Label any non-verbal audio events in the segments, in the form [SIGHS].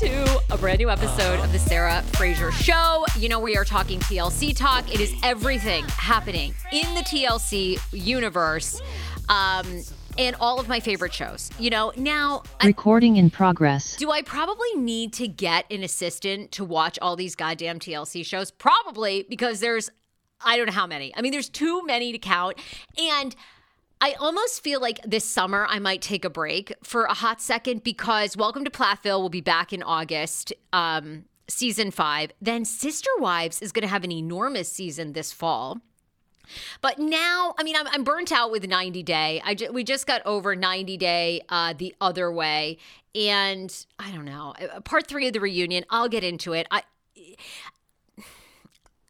to a brand new episode of the Sarah Fraser Show. You know, we are talking TLC talk. It is everything happening in the TLC universe. Um, and all of my favorite shows. You know, now recording in progress. Do I probably need to get an assistant to watch all these goddamn TLC shows? Probably because there's I don't know how many. I mean, there's too many to count. And I almost feel like this summer I might take a break for a hot second because Welcome to Plathville will be back in August, um, season five. Then Sister Wives is going to have an enormous season this fall. But now, I mean, I'm, I'm burnt out with 90 Day. I ju- we just got over 90 Day uh, the other way, and I don't know. Uh, part three of the reunion. I'll get into it. I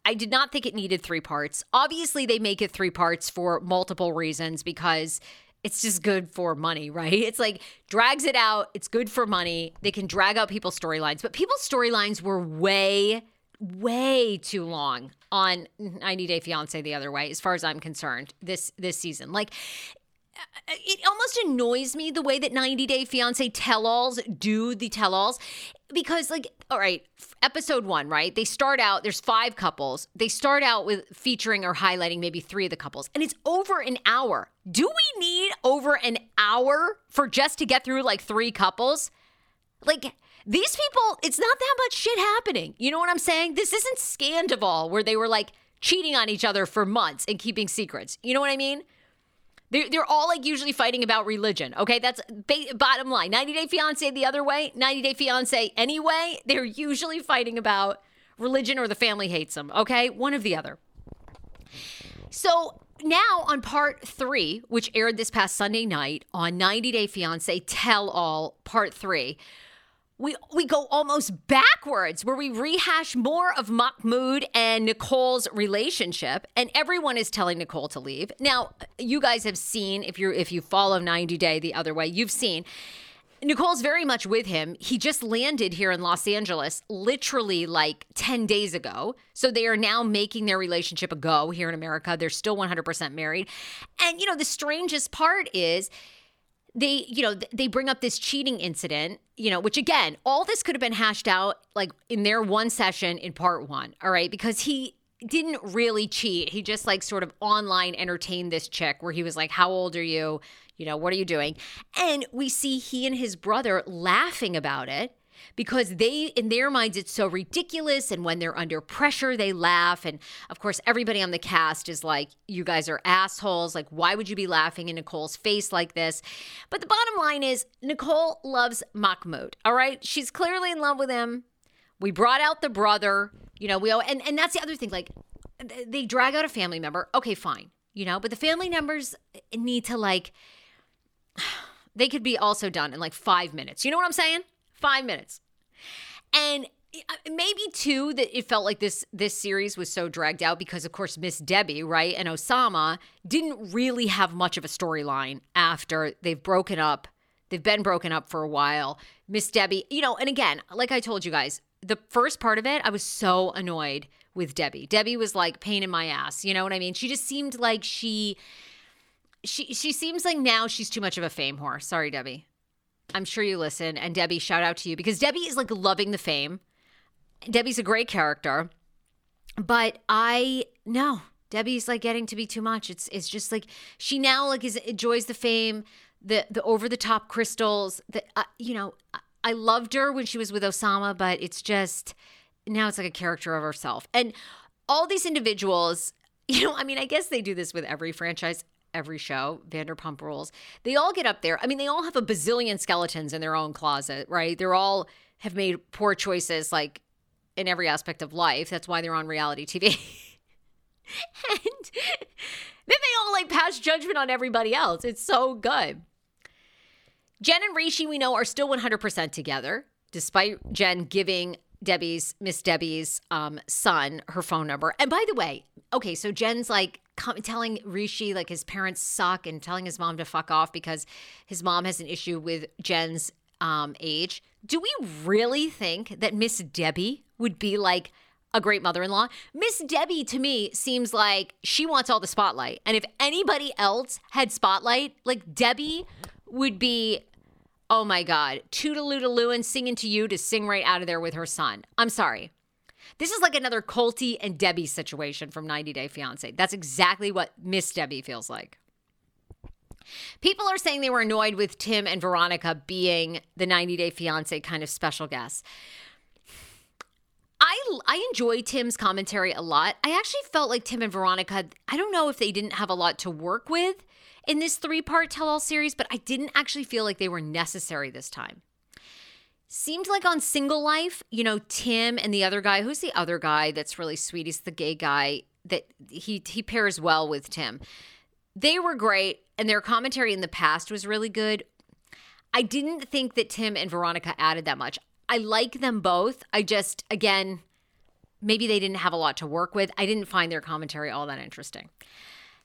I did not think it needed three parts. Obviously, they make it three parts for multiple reasons because it's just good for money, [LAUGHS] right? It's like drags it out. It's good for money. They can drag out people's storylines, but people's storylines were way, way too long on 90 Day Fiance the other way, as far as I'm concerned, this this season. Like Uh, it almost annoys me the way that 90 Day Fiance tell alls do the tell alls because like all right episode one right? They start out there's five couples. They start out with featuring or highlighting maybe three of the couples and it's over an hour. Do we need over an hour for just to get through like three couples? Like these people it's not that much shit happening. You know what i'm saying? This isn't Scandoval where they were like cheating on each other for months and keeping secrets. You know what i mean They're, they're all like usually fighting about religion. Okay, that's ba- bottom line. 90 Day Fiance the other way, 90 Day Fiance anyway. They're usually fighting about religion or the family hates them. Okay, one of the other. So now on part three, which aired this past Sunday night on 90 Day Fiance Tell All Part Three, we we go almost backwards where we rehash more of Mahmoud and Nicole's relationship and everyone is telling Nicole to leave. Now, you guys have seen if you're if you follow 90 Day the other way, you've seen Nicole's very much with him. He just landed here in Los Angeles literally like 10 days ago. So they are now making their relationship a go here in America. They're still 100% married. And, you know, the strangest part is they, you know, they bring up this cheating incident, you know, which again, all this could have been hashed out like in their one session in part one. All right. Because he, didn't really cheat. He just like sort of online entertained this chick where he was like, How old are you? You know, what are you doing? And we see he and his brother laughing about it because they, in their minds, it's so ridiculous. And when they're under pressure, they laugh. And of course, everybody on the cast is like, You guys are assholes. Like, why would you be laughing in Nicole's face like this? But the bottom line is, Nicole loves Mahmoud. All right. She's clearly in love with him. We brought out the brother. You know, we and and that's the other thing. Like, they drag out a family member. Okay, fine. You know, but the family members need to like. [SIGHS] They could be also done in like five minutes. You know what I'm saying? Five minutes. And maybe too that it felt like this this series was so dragged out because of course Miss Debbie right and Osama didn't really have much of a storyline after they've broken up they've been broken up for a while Miss Debbie you know and again like I told you guys the first part of it, I was so annoyed with Debbie. Debbie was like pain in my ass. You know what I mean? She just seemed like she she she seems like now she's too much of a fame whore. Sorry, Debbie. I'm sure you listen. And Debbie, shout out to you because Debbie is like loving the fame. Debbie's a great character. But I no, Debbie's like getting to be too much. It's it's just like she now like is enjoys the fame, the the over the top crystals. The uh, you know I loved her when she was with Osama, but it's just now it's like a character of herself. And all these individuals, [LAUGHS] you know, I mean, I guess they do this with every franchise, every show, Vanderpump Rules. They all get up there. I mean, they all have a bazillion skeletons in their own closet, right? They're all have made poor choices like in every aspect of life. That's why they're on reality TV. [LAUGHS] and then they all like pass judgment on everybody else. It's so good. Jen and Rishi, we know, are still 100% together, despite Jen giving Debbie's, Miss Debbie's um, son her phone number. And by the way, okay, so Jen's like telling Rishi like his parents suck and telling his mom to fuck off because his mom has an issue with Jen's um, age. Do we really think that Miss Debbie would be like a great mother in law? Miss Debbie to me seems like she wants all the spotlight. And if anybody else had spotlight, like Debbie would be Oh my God. Toodaloo and singing to you to sing right out of there with her son. I'm sorry. This is like another Colty and Debbie situation from 90 Day Fiance. That's exactly what Miss Debbie feels like. People are saying they were annoyed with Tim and Veronica being the 90 Day Fiance kind of special guests. I, I enjoy Tim's commentary a lot. I actually felt like Tim and Veronica, I don't know if they didn't have a lot to work with in this three part tell all series, but I didn't actually feel like they were necessary this time. Seemed like on Single Life, you know, Tim and the other guy, who's the other guy that's really sweet? He's the gay guy that he he pairs well with Tim. They were great, and their commentary in the past was really good. I didn't think that Tim and Veronica added that much. I like them both. I just, again, maybe they didn't have a lot to work with. I didn't find their commentary all that interesting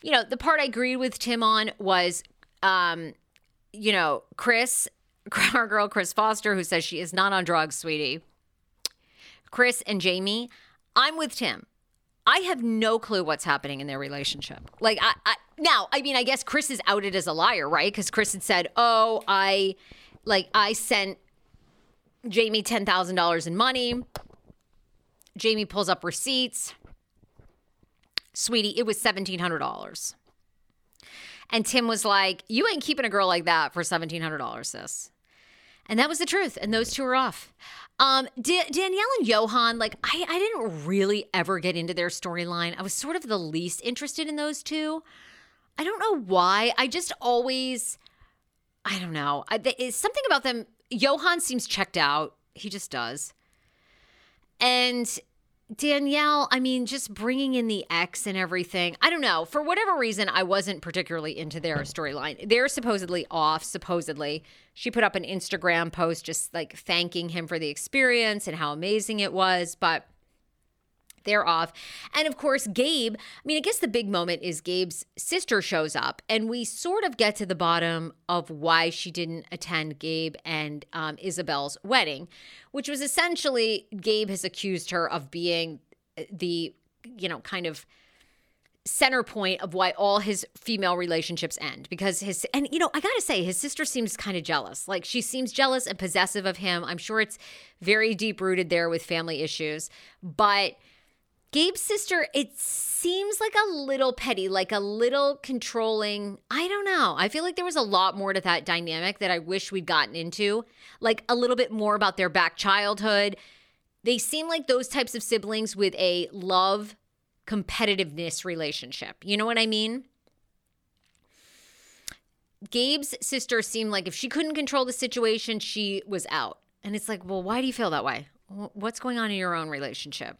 you know, the part I agreed with Tim on was, um, you know, Chris, [LAUGHS] our girl Kris Foster, who says she is not on drugs, sweetie. Kris and Jamie, I'm with Tim. I have no clue what's happening in their relationship. Like, I, I now, I mean, I guess Kris is outed as a liar, right? Because Kris had said, "Oh, I, like, I sent Jamie ten thousand dollars in money." Jamie pulls up receipts sweetie, it was $1,700. And Tim was like, You ain't keeping a girl like that for $1,700, sis. And that was the truth. And those two are off. Um, D- Danielle and Yohan, like, I, I didn't really ever get into their storyline. I was sort of the least interested in those two. I don't know why. I just always, I don't know. I, it's something about them. Yohan seems checked out. He just does. And Danielle, I mean, just bringing in the ex and everything. I don't know. For whatever reason, I wasn't particularly into their storyline. They're supposedly off, supposedly. She put up an Instagram post just like thanking him for the experience and how amazing it was. But they're off. And of course, Gabe, I mean, I guess the big moment is Gabe's sister shows up, and we sort of get to the bottom of why she didn't attend Gabe and um, Isabel's wedding, which was essentially Gabe has accused her of being uh, the, you know, kind of center point of why all his female relationships end because his and you know I got to say his sister seems kind of jealous like she seems jealous and possessive of him I'm sure it's very deep rooted there with family issues but Gabe's sister, it seems like a little petty, like a little controlling. I don't know. I feel like there was a lot more to that dynamic that I wish we'd gotten into, like a little bit more about their back childhood. They seem like those types of siblings with a love competitiveness relationship. You know what I mean? Gabe's sister seemed like if she couldn't control the situation, she was out. And it's like, well, why do you feel that way? What's going on in your own relationship?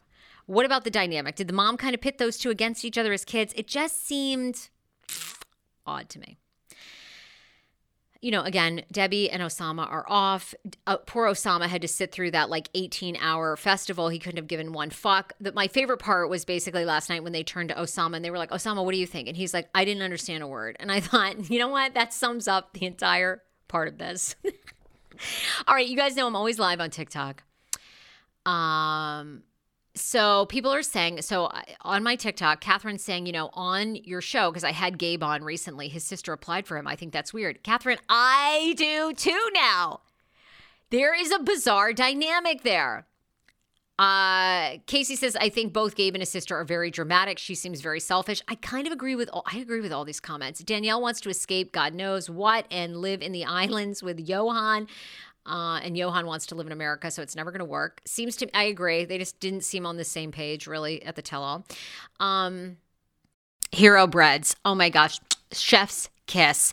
What about the dynamic? Did the mom kind of pit those two against each other as kids? It just seemed odd to me. You know, again, Debbie and Osama are off. Uh, poor Osama had to sit through that like 18 hour festival. He couldn't have given one fuck. But my favorite part was basically last night when they turned to Osama and they were like, Osama, what do you think? And he's like, I didn't understand a word. And I [LAUGHS] thought, you know what? That sums up the entire part of this. [LAUGHS] All right, you guys know I'm always live on TikTok. Um, so people are saying so on my tiktok catherine's saying you know on your show because i had gabe on recently his sister applied for him i think that's weird. Catherine i do too now. There is a bizarre dynamic there. Uh casey says i think both gabe and his sister are very dramatic. She seems very selfish. I kind of agree with all i agree with all these comments. Danielle wants to escape god knows what and live in the [LAUGHS] islands with yohan uh, and Yohan wants to live in America, so it's never going to work. Seems to I agree. They just didn't seem on the same page really at the tell-all. Um, Hero breads. Oh my gosh, chef's kiss.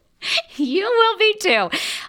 [LAUGHS] you will be too.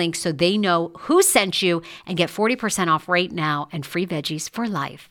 link so they know who sent you and get 40% off right now and free veggies for life.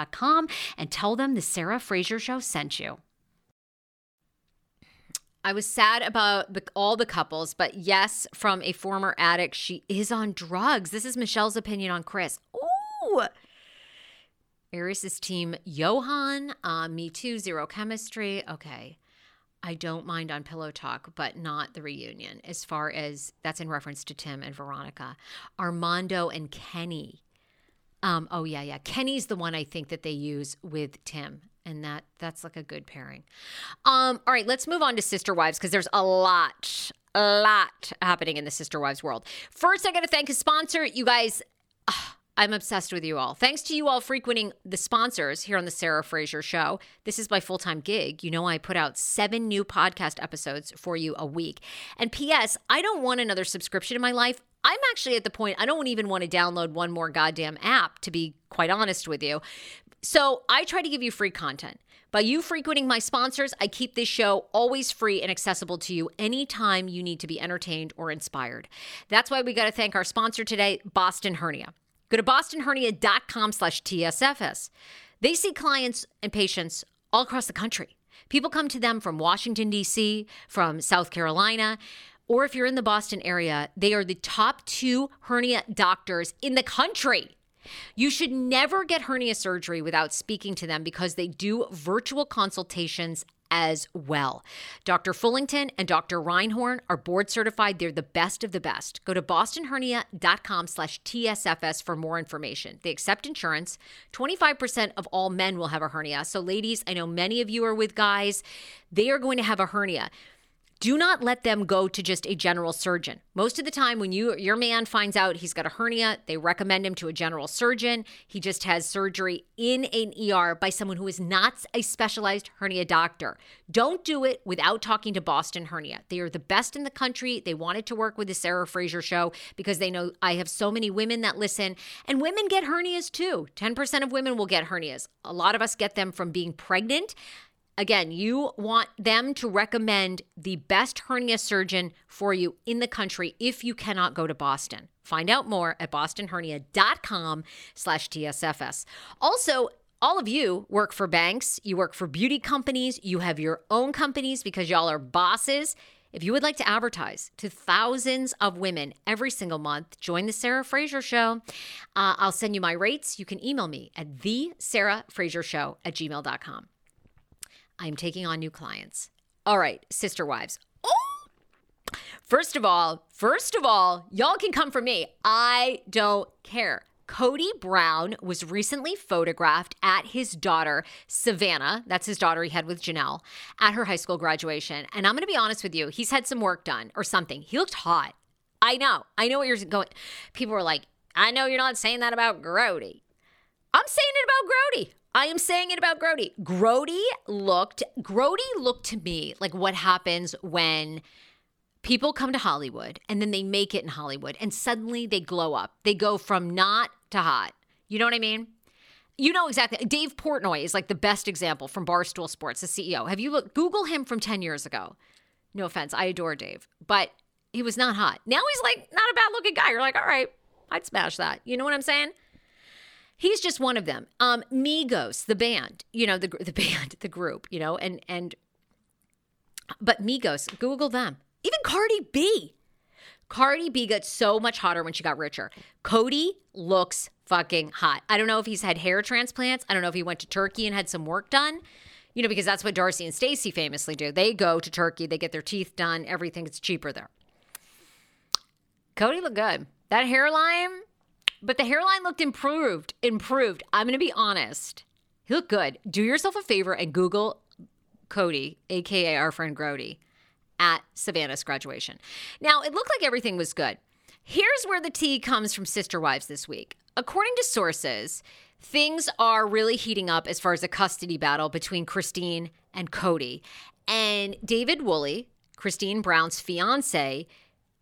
and tell them the Sarah Fraser Show sent you. I was sad about the, all the couples, but yes, from a former addict, she is on drugs. This is Michelle's opinion on Kris. Ooh. Aries' team, Yohan, uh, Me Too, Zero Chemistry. Okay. I don't mind on Pillow Talk, but not the reunion, as far as that's in reference to Tim and Veronica. Armando and Kenny. Um, oh yeah, yeah. Kenny's the one I think that they use with Tim, and that that's like a good pairing. Um, all right, let's move on to sister wives because there's a lot, a lot happening in the sister wives world. First, I got to thank a sponsor. You guys. Uh, I'm obsessed with you all. Thanks to you all frequenting the sponsors here on the Sarah Fraser Show. This is my full time gig. You know, I put out seven new podcast episodes for you a week. And P.S., I don't want another subscription in my life. I'm actually at the point I don't even want to download one more goddamn app, to be quite honest with you. So I try to give you free content. By you frequenting my sponsors, I keep this show always free and accessible to you anytime you need to be entertained or inspired. That's why we got to thank our sponsor today, Boston Hernia. Go to bostonhernia.com slash TSFS. They see clients and patients all across the country. People come to them from Washington, D.C., from South Carolina, or if you're in the Boston area, they are the top two hernia doctors in the country. You should never get hernia surgery without speaking to them because they do virtual consultations as well. Dr. Fullington and Dr. Reinhorn are board certified. They're the best of the best. Go to bostonhernia.com slash TSFS for more information. They accept insurance. 25% of all men will have a hernia. So ladies, I know many of you are with guys. They are going to have a hernia do not let them go to just a general surgeon. Most of the time when you your man finds out he's got a hernia, they recommend him to a general surgeon. He just has surgery in an ER by someone who is not a specialized hernia doctor. Don't do it without talking to Boston Hernia. They are the best in the country. They wanted to work with the Sarah Fraser show because they know I have so many women that listen and women get hernias too. 10% of women will get hernias. A lot of us get them from being pregnant Again, you want them to recommend the best hernia surgeon for you in the country if you cannot go to Boston. Find out more at bostonhernia.com slash TSFS. Also, all of you work for banks, you work for beauty companies, you have your own companies because y'all are bosses. If you would like to advertise to thousands of women every single month, join the Sarah Fraser Show. Uh, I'll send you my rates. You can email me at the Sarah Fraser Show at gmail.com. I'm taking on new clients. All right, sister wives. Oh! First of all, first of all, y'all can come for me. I don't care. Kody Brown was recently photographed at his daughter, Savannah, that's his daughter he had with Janelle, at her high school graduation. And I'm going to be honest with you, he's had some work done or something. He looked hot. I know. I know what you're going. People were like, I know you're not saying that about Grody. I'm saying it about Grody. I am saying it about Grody. Grody looked, Grody looked to me like what happens when people come to Hollywood and then they make it in Hollywood and suddenly they glow up. They go from not to hot. You know what I mean? You know exactly. Dave Portnoy is like the best example from Barstool Sports, the CEO. Have you looked, Google him from 10 years ago? No offense. I adore Dave, but he was not hot. Now he's like not a bad looking guy. You're like, all right, I'd smash that. You know what I'm saying? He's just one of them. Um, Migos, the band, you know, the [LAUGHS] the band, the group, you know, and and but Migos, Google them. Even Cardi B. Cardi B got so much hotter when she got richer. Kody looks fucking hot. I don't know if he's had hair transplants. I don't know if he went to Turkey and had some work done. You know, because that's what Darcy and Stacy famously do. They go to Turkey, they get their teeth done, everything is cheaper there. Kody looked good. That hairline, but the hairline looked improved. Improved. I'm going to be honest. He looked good. Do yourself a favor and Google Kody, aka our friend Grody, at Savannah's graduation. Now, it looked like everything was good. Here's where the tea comes from Sister Wives this week. According to sources, things are really heating up as far as a custody battle between Christine and Kody. And David Woolley, Christine Brown's fiance,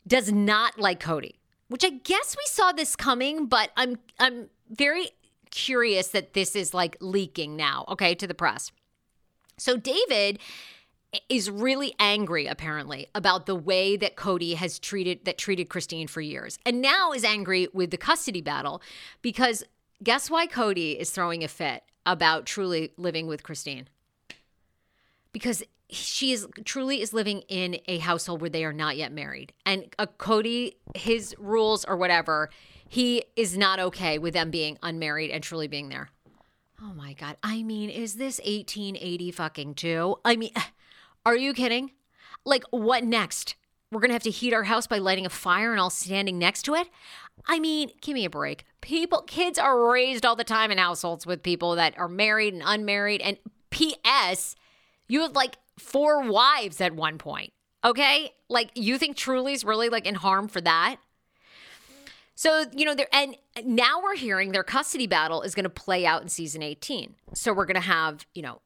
does not like Kody, which I guess we saw this coming, but I'm I'm very curious that this is like leaking now, okay, to the press. So David is really angry apparently about the way that Kody has treated that treated Christine for years. And now is angry with the custody battle because guess why Kody is throwing a fit about Truely living with Christine? Because she is truly is living in a household where they are not yet married. And uh, Kody his rules or whatever, he is not okay with them being unmarried and Truely being there. Oh my god. I mean, is this 1880 fucking 2? I mean, [SIGHS] are you kidding? Like, what next? We're to have to heat our house by lighting a fire and all standing next to it? I mean, give me a break. People, kids are raised all the time in households with people that are married and unmarried. And P.S., you had like four wives at one point. Okay? Like, you think Truely's really like in harm for that? So, you know, there and now we're hearing their custody battle is going to play out in season 18. So we're going to have, you know,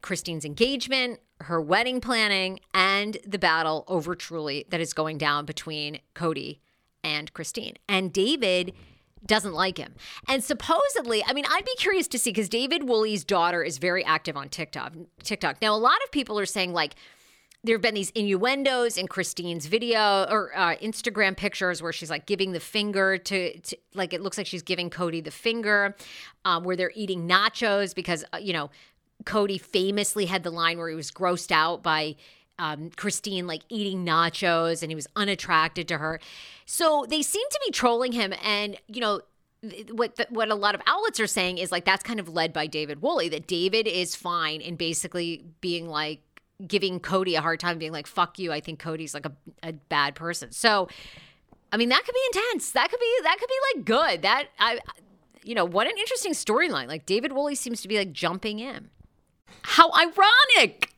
Christine's engagement, her wedding planning, and the battle over Truely that is going down between Kody and Christine. And David doesn't like him. And supposedly, I mean, I'd be curious to see because David Woolley's daughter is very active on TikTok. TikTok. Now, a lot of people are saying like there have been these innuendos in Christine's video or uh, Instagram pictures where she's like giving the finger to, to, like it looks like she's giving Kody the finger, um, where they're eating nachos because uh, you know Kody famously had the line where he was grossed out by um, Christine like eating nachos and he was unattracted to her. So they seem to be trolling him. And, you know, what the, what a lot of outlets are saying is like that's kind of led by David Woolley that David is fine in basically being like giving Kody a hard time being like fuck you I think Kody's like a, a bad person. So I mean that could be intense. That could be that could be like good. That I you know, what an interesting storyline. Like David Woolley seems to be like jumping in. How ironic!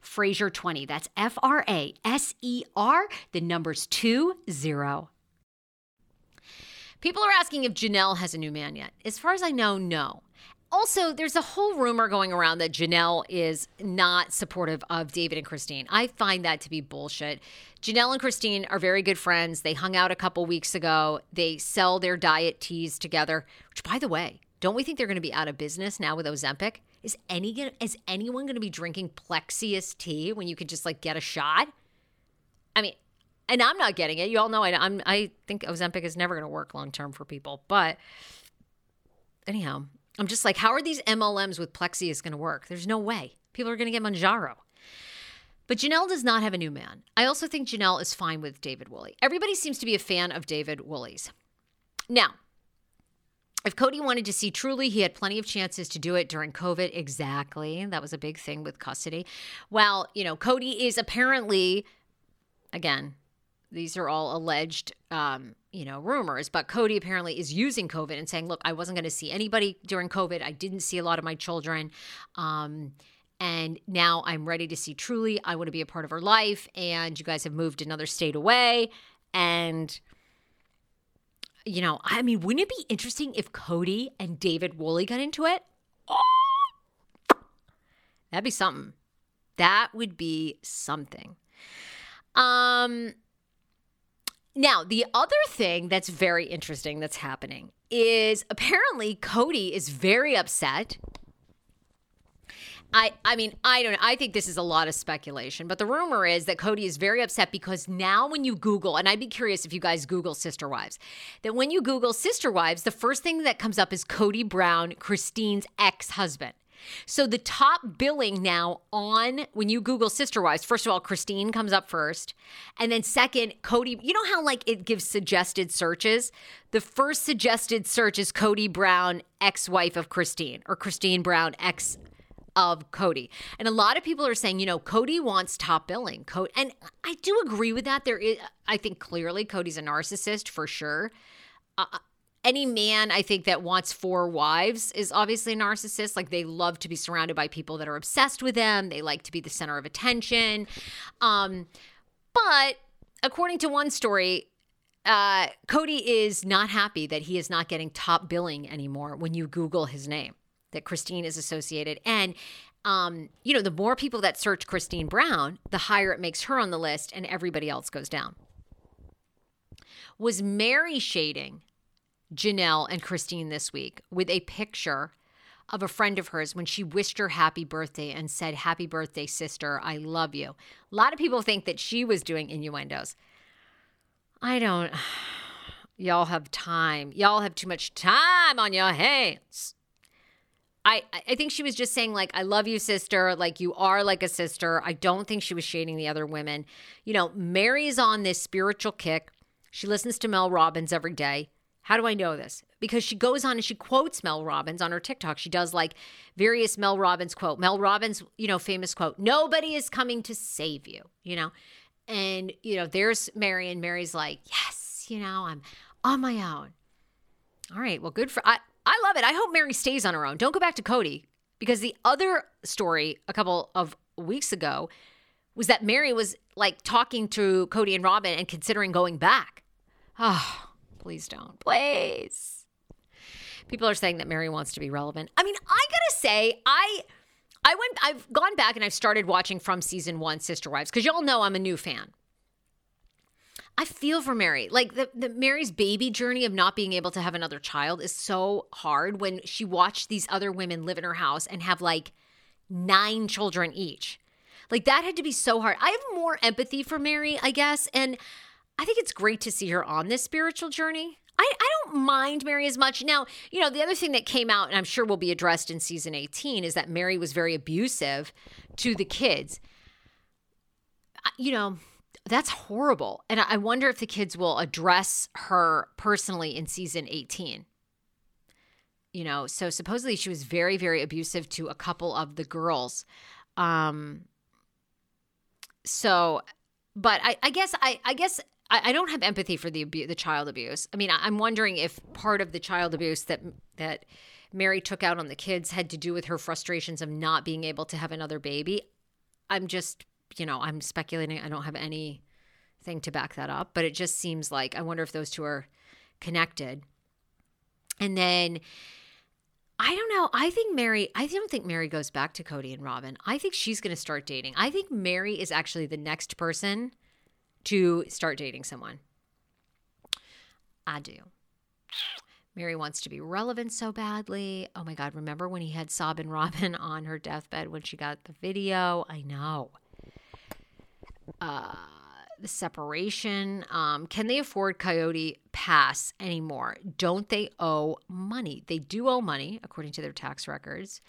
Fraser 20. That's F R A S E R, the numbers 2 0. People are asking if Janelle has a new man yet. As far as I know, no. Also, there's a whole rumor going around that Janelle is not supportive of David and Christine. I find that to be bullshit. Janelle and Christine are very good friends. They hung out a couple weeks ago. They sell their diet teas together, which, by the way, don't we think they're going to be out of business now with Ozempic? Is any is anyone going to be drinking Plexus tea when you could just like get a shot? I mean, and I'm not getting it. You all know I, I'm. I think Ozempic is never going to work long term for people. But anyhow, I'm just like, how are these MLMs with Plexus going to work? There's no way. People are going to get Mounjaro. But Janelle does not have a new man. I also think Janelle is fine with David Woolley. Everybody seems to be a fan of David Woolley's. Now, if Kody wanted to see Truely, he had plenty of chances to do it during COVID. Exactly. That was a big thing with custody. Well, you know, Kody is apparently, again, these are all alleged, um, you know, rumors, but Kody apparently is using COVID and saying, look, I wasn't going to see anybody during COVID. I didn't see a lot of my children. Um, and now I'm ready to see Truely. I want to be a part of her life. And you guys have moved another state away. And you know, I mean, wouldn't it be interesting if Kody and David Woolley got into it? Oh, that'd be something. That would be something. Um, now, the other thing that's very interesting that's happening is apparently Kody is very upset I I mean, I don't know. I think this is a lot of speculation, but the rumor is that Kody is very upset because now when you Google, and I'd be curious if you guys Google sister wives, that when you Google sister wives, the first thing that comes up is Kody Brown, Christine's ex-husband. So the top billing now on when you Google sister wives, first of all, Christine comes up first. And then second, Kody, you know how like it gives suggested searches? The first suggested search is Kody Brown, ex-wife of Christine, or Christine Brown, ex of Kody. And a lot of people are saying, you know, Kody wants top billing. Kody, and I do agree with that. There is, I think clearly Kody's a narcissist for sure. Uh, uh, any man I think that wants four wives is obviously a narcissist. Like they love to be surrounded by people that are obsessed with them. They like to be the center of attention. Um, but according to one story, uh, Kody is not happy that he is not getting top billing anymore when you Google his name that Christine is associated. And, um, you know, the more people that search Christine Brown, the higher it makes her on the list and everybody else goes down. Was Meri shading Janelle and Christine this week with a picture of a friend of hers when she wished her happy birthday and said, Happy birthday, sister. I love you. A lot of people think that she was doing innuendos. I don't. [SIGHS] Y'all have time. Y'all have too much time on your hands. I, I think she was just saying like I love you sister like you are like a sister. I don't think she was shading the other women. You know, Meri's on this spiritual kick. She listens to Mel Robbins every day. How do I know this? Because she goes on and she quotes Mel Robbins on her TikTok. She does like various Mel Robbins quote. Mel Robbins, you know, famous quote, nobody is coming to save you, you know? And, you know, there's Meri and Meri's like, yes, you know, I'm on my own. All right, well, good for I I love it. I hope Meri stays on her own. Don't go back to Kody because the other story a couple of weeks ago was that Meri was like talking to Kody and Robyn and considering going back. Oh, please don't. Please. People are saying that Meri wants to be relevant. I mean, I got to say, I I went I've gone back and I've started watching from season 1 Sister Wives cuz y'all know I'm a new fan. I feel for Meri. Like the, the Meri's baby journey of not being able to have another child is so hard when she watched these other women live in her house and have like nine children each. Like that had to be so hard. I have more empathy for Meri, I guess, and I think it's great to see her on this spiritual journey. I, I don't mind Meri as much. Now, you know, the other thing that came out, and I'm sure will be addressed in season 18, is that Meri was very abusive to the kids. You know, that's horrible. And I wonder if the kids will address her personally in season 18. You know, so supposedly she was very, very abusive to a couple of the girls. Um, so, but I, I guess I, I guess I, I don't have empathy for the abu- the child abuse. I mean, I, I'm wondering if part of the child abuse that that Meri took out on the kids had to do with her frustrations of not being able to have another baby. I'm just you know, I'm speculating. I don't have anything to back that up, but it just seems like I wonder if those two are connected. And then I don't know. I think Meri, I don't think Meri goes back to Kody and Robyn. I think she's going to start dating. I think Meri is actually the next person to start dating someone. I do. Meri wants to be relevant so badly. Oh my God, remember when he had Sob and Robyn [LAUGHS] on her deathbed when she got the video? I know. Uh, the separation. Um, can they afford Coyote Pass anymore? Don't they owe money? They do owe money, according to their tax records.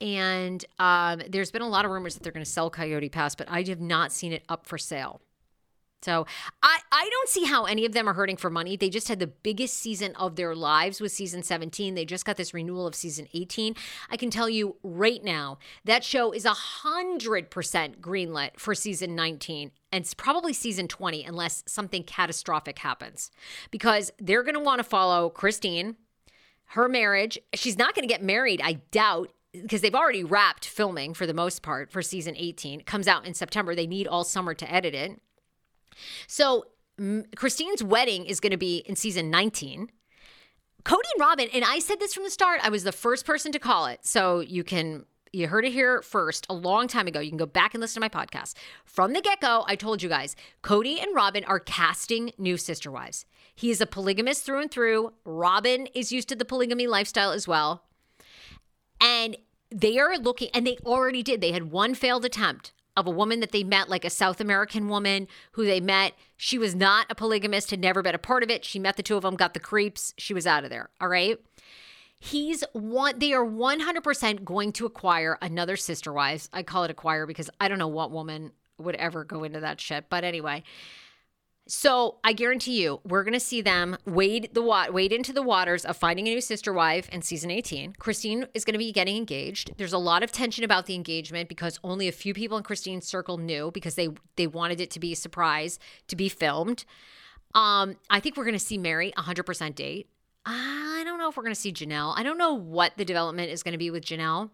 And um, there's been a lot of rumors that they're going to sell Coyote Pass, but I have not seen it up for sale. So I, I don't see how any of them are hurting for money. They just had the biggest season of their lives with season 17. They just got this renewal of season 18. I can tell you right now, that show is 100% greenlit for season 19 and it's probably season 20 unless something catastrophic happens because they're going to want to follow Christine, her marriage. She's not going to get married, I doubt, because they've already wrapped filming for the most part for season 18. It comes out in September. They need all summer to edit it. So Christine's wedding is going to be in season 19. Kody and Robyn, and I said this from the start, I was the first person to call it. So you can, you heard it here first a long time ago. You can go back and listen to my podcast. From the get go, I told you guys Kody and Robyn are casting new sister wives. He is a polygamist through and through. Robyn is used to the polygamy lifestyle as well. And they are looking, and they already did. They had one failed attempt of a woman that they met, like a South American woman who they met. She was not a polygamist, had never been a part of it. She met the two of them, got the creeps. She was out of there. All right. He's one, they are 100% going to acquire another sister wives. I call it acquire because I don't know what woman would ever go into that shit. But anyway, so I guarantee you, we're going to see them wade the wa- wade into the waters of finding a new sister wife in season 18. Christine is going to be getting engaged. There's a lot of tension about the engagement because only a few people in Christine's circle knew because they they wanted it to be a surprise to be filmed. Um, I think we're going to see Meri 100% date. I don't know if we're going to see Janelle. I don't know what the development is going to be with Janelle.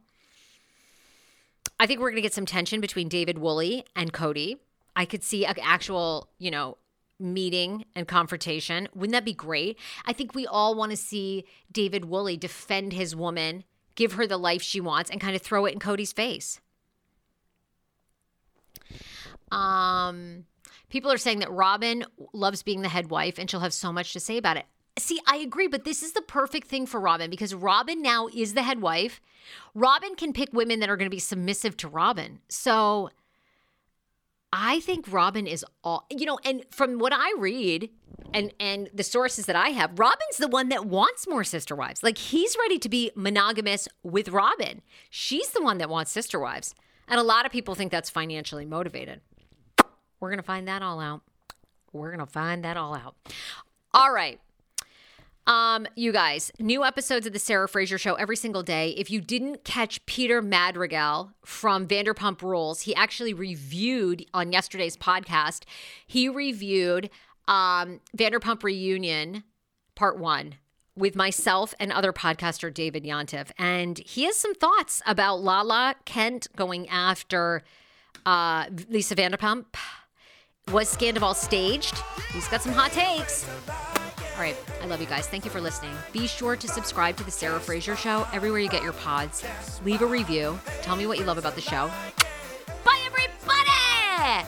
I think we're going to get some tension between David Woolley and Kody. I could see an actual, you know, meeting and confrontation. Wouldn't that be great? I think we all want to see David Woolley defend his woman, give her the life she wants, and kind of throw it in Kody's face. Um, people are saying that Robyn loves being the head wife and she'll have so much to say about it. See, I agree, but this is the perfect thing for Robyn because Robyn now is the head wife. Robyn can pick women that are going to be submissive to Robyn. So I think Robyn is all you know, and from what I read and and the sources that I have, Robyn's the one that wants more sister wives. Like he's ready to be monogamous with Robyn. She's the one that wants sister wives. And a lot of people think that's financially motivated. We're going to find that all out. We're going to find that all out. All right. Um, you guys, new episodes of the Sarah Fraser show every single day. If you didn't catch Peter Madrigal from Vanderpump Rules, he actually reviewed on yesterday's podcast. He reviewed um, Vanderpump Reunion Part One with myself and other podcaster David Yontef, and he has some thoughts about Lala Kent going after uh, Lisa Vanderpump. Was Scandoval staged? He's got some hot takes. All right. I love you guys. Thank you for listening. Be sure to subscribe to The Sarah Fraser Show everywhere you get your pods. Leave a review. Tell me what you love about the show. Bye, everybody!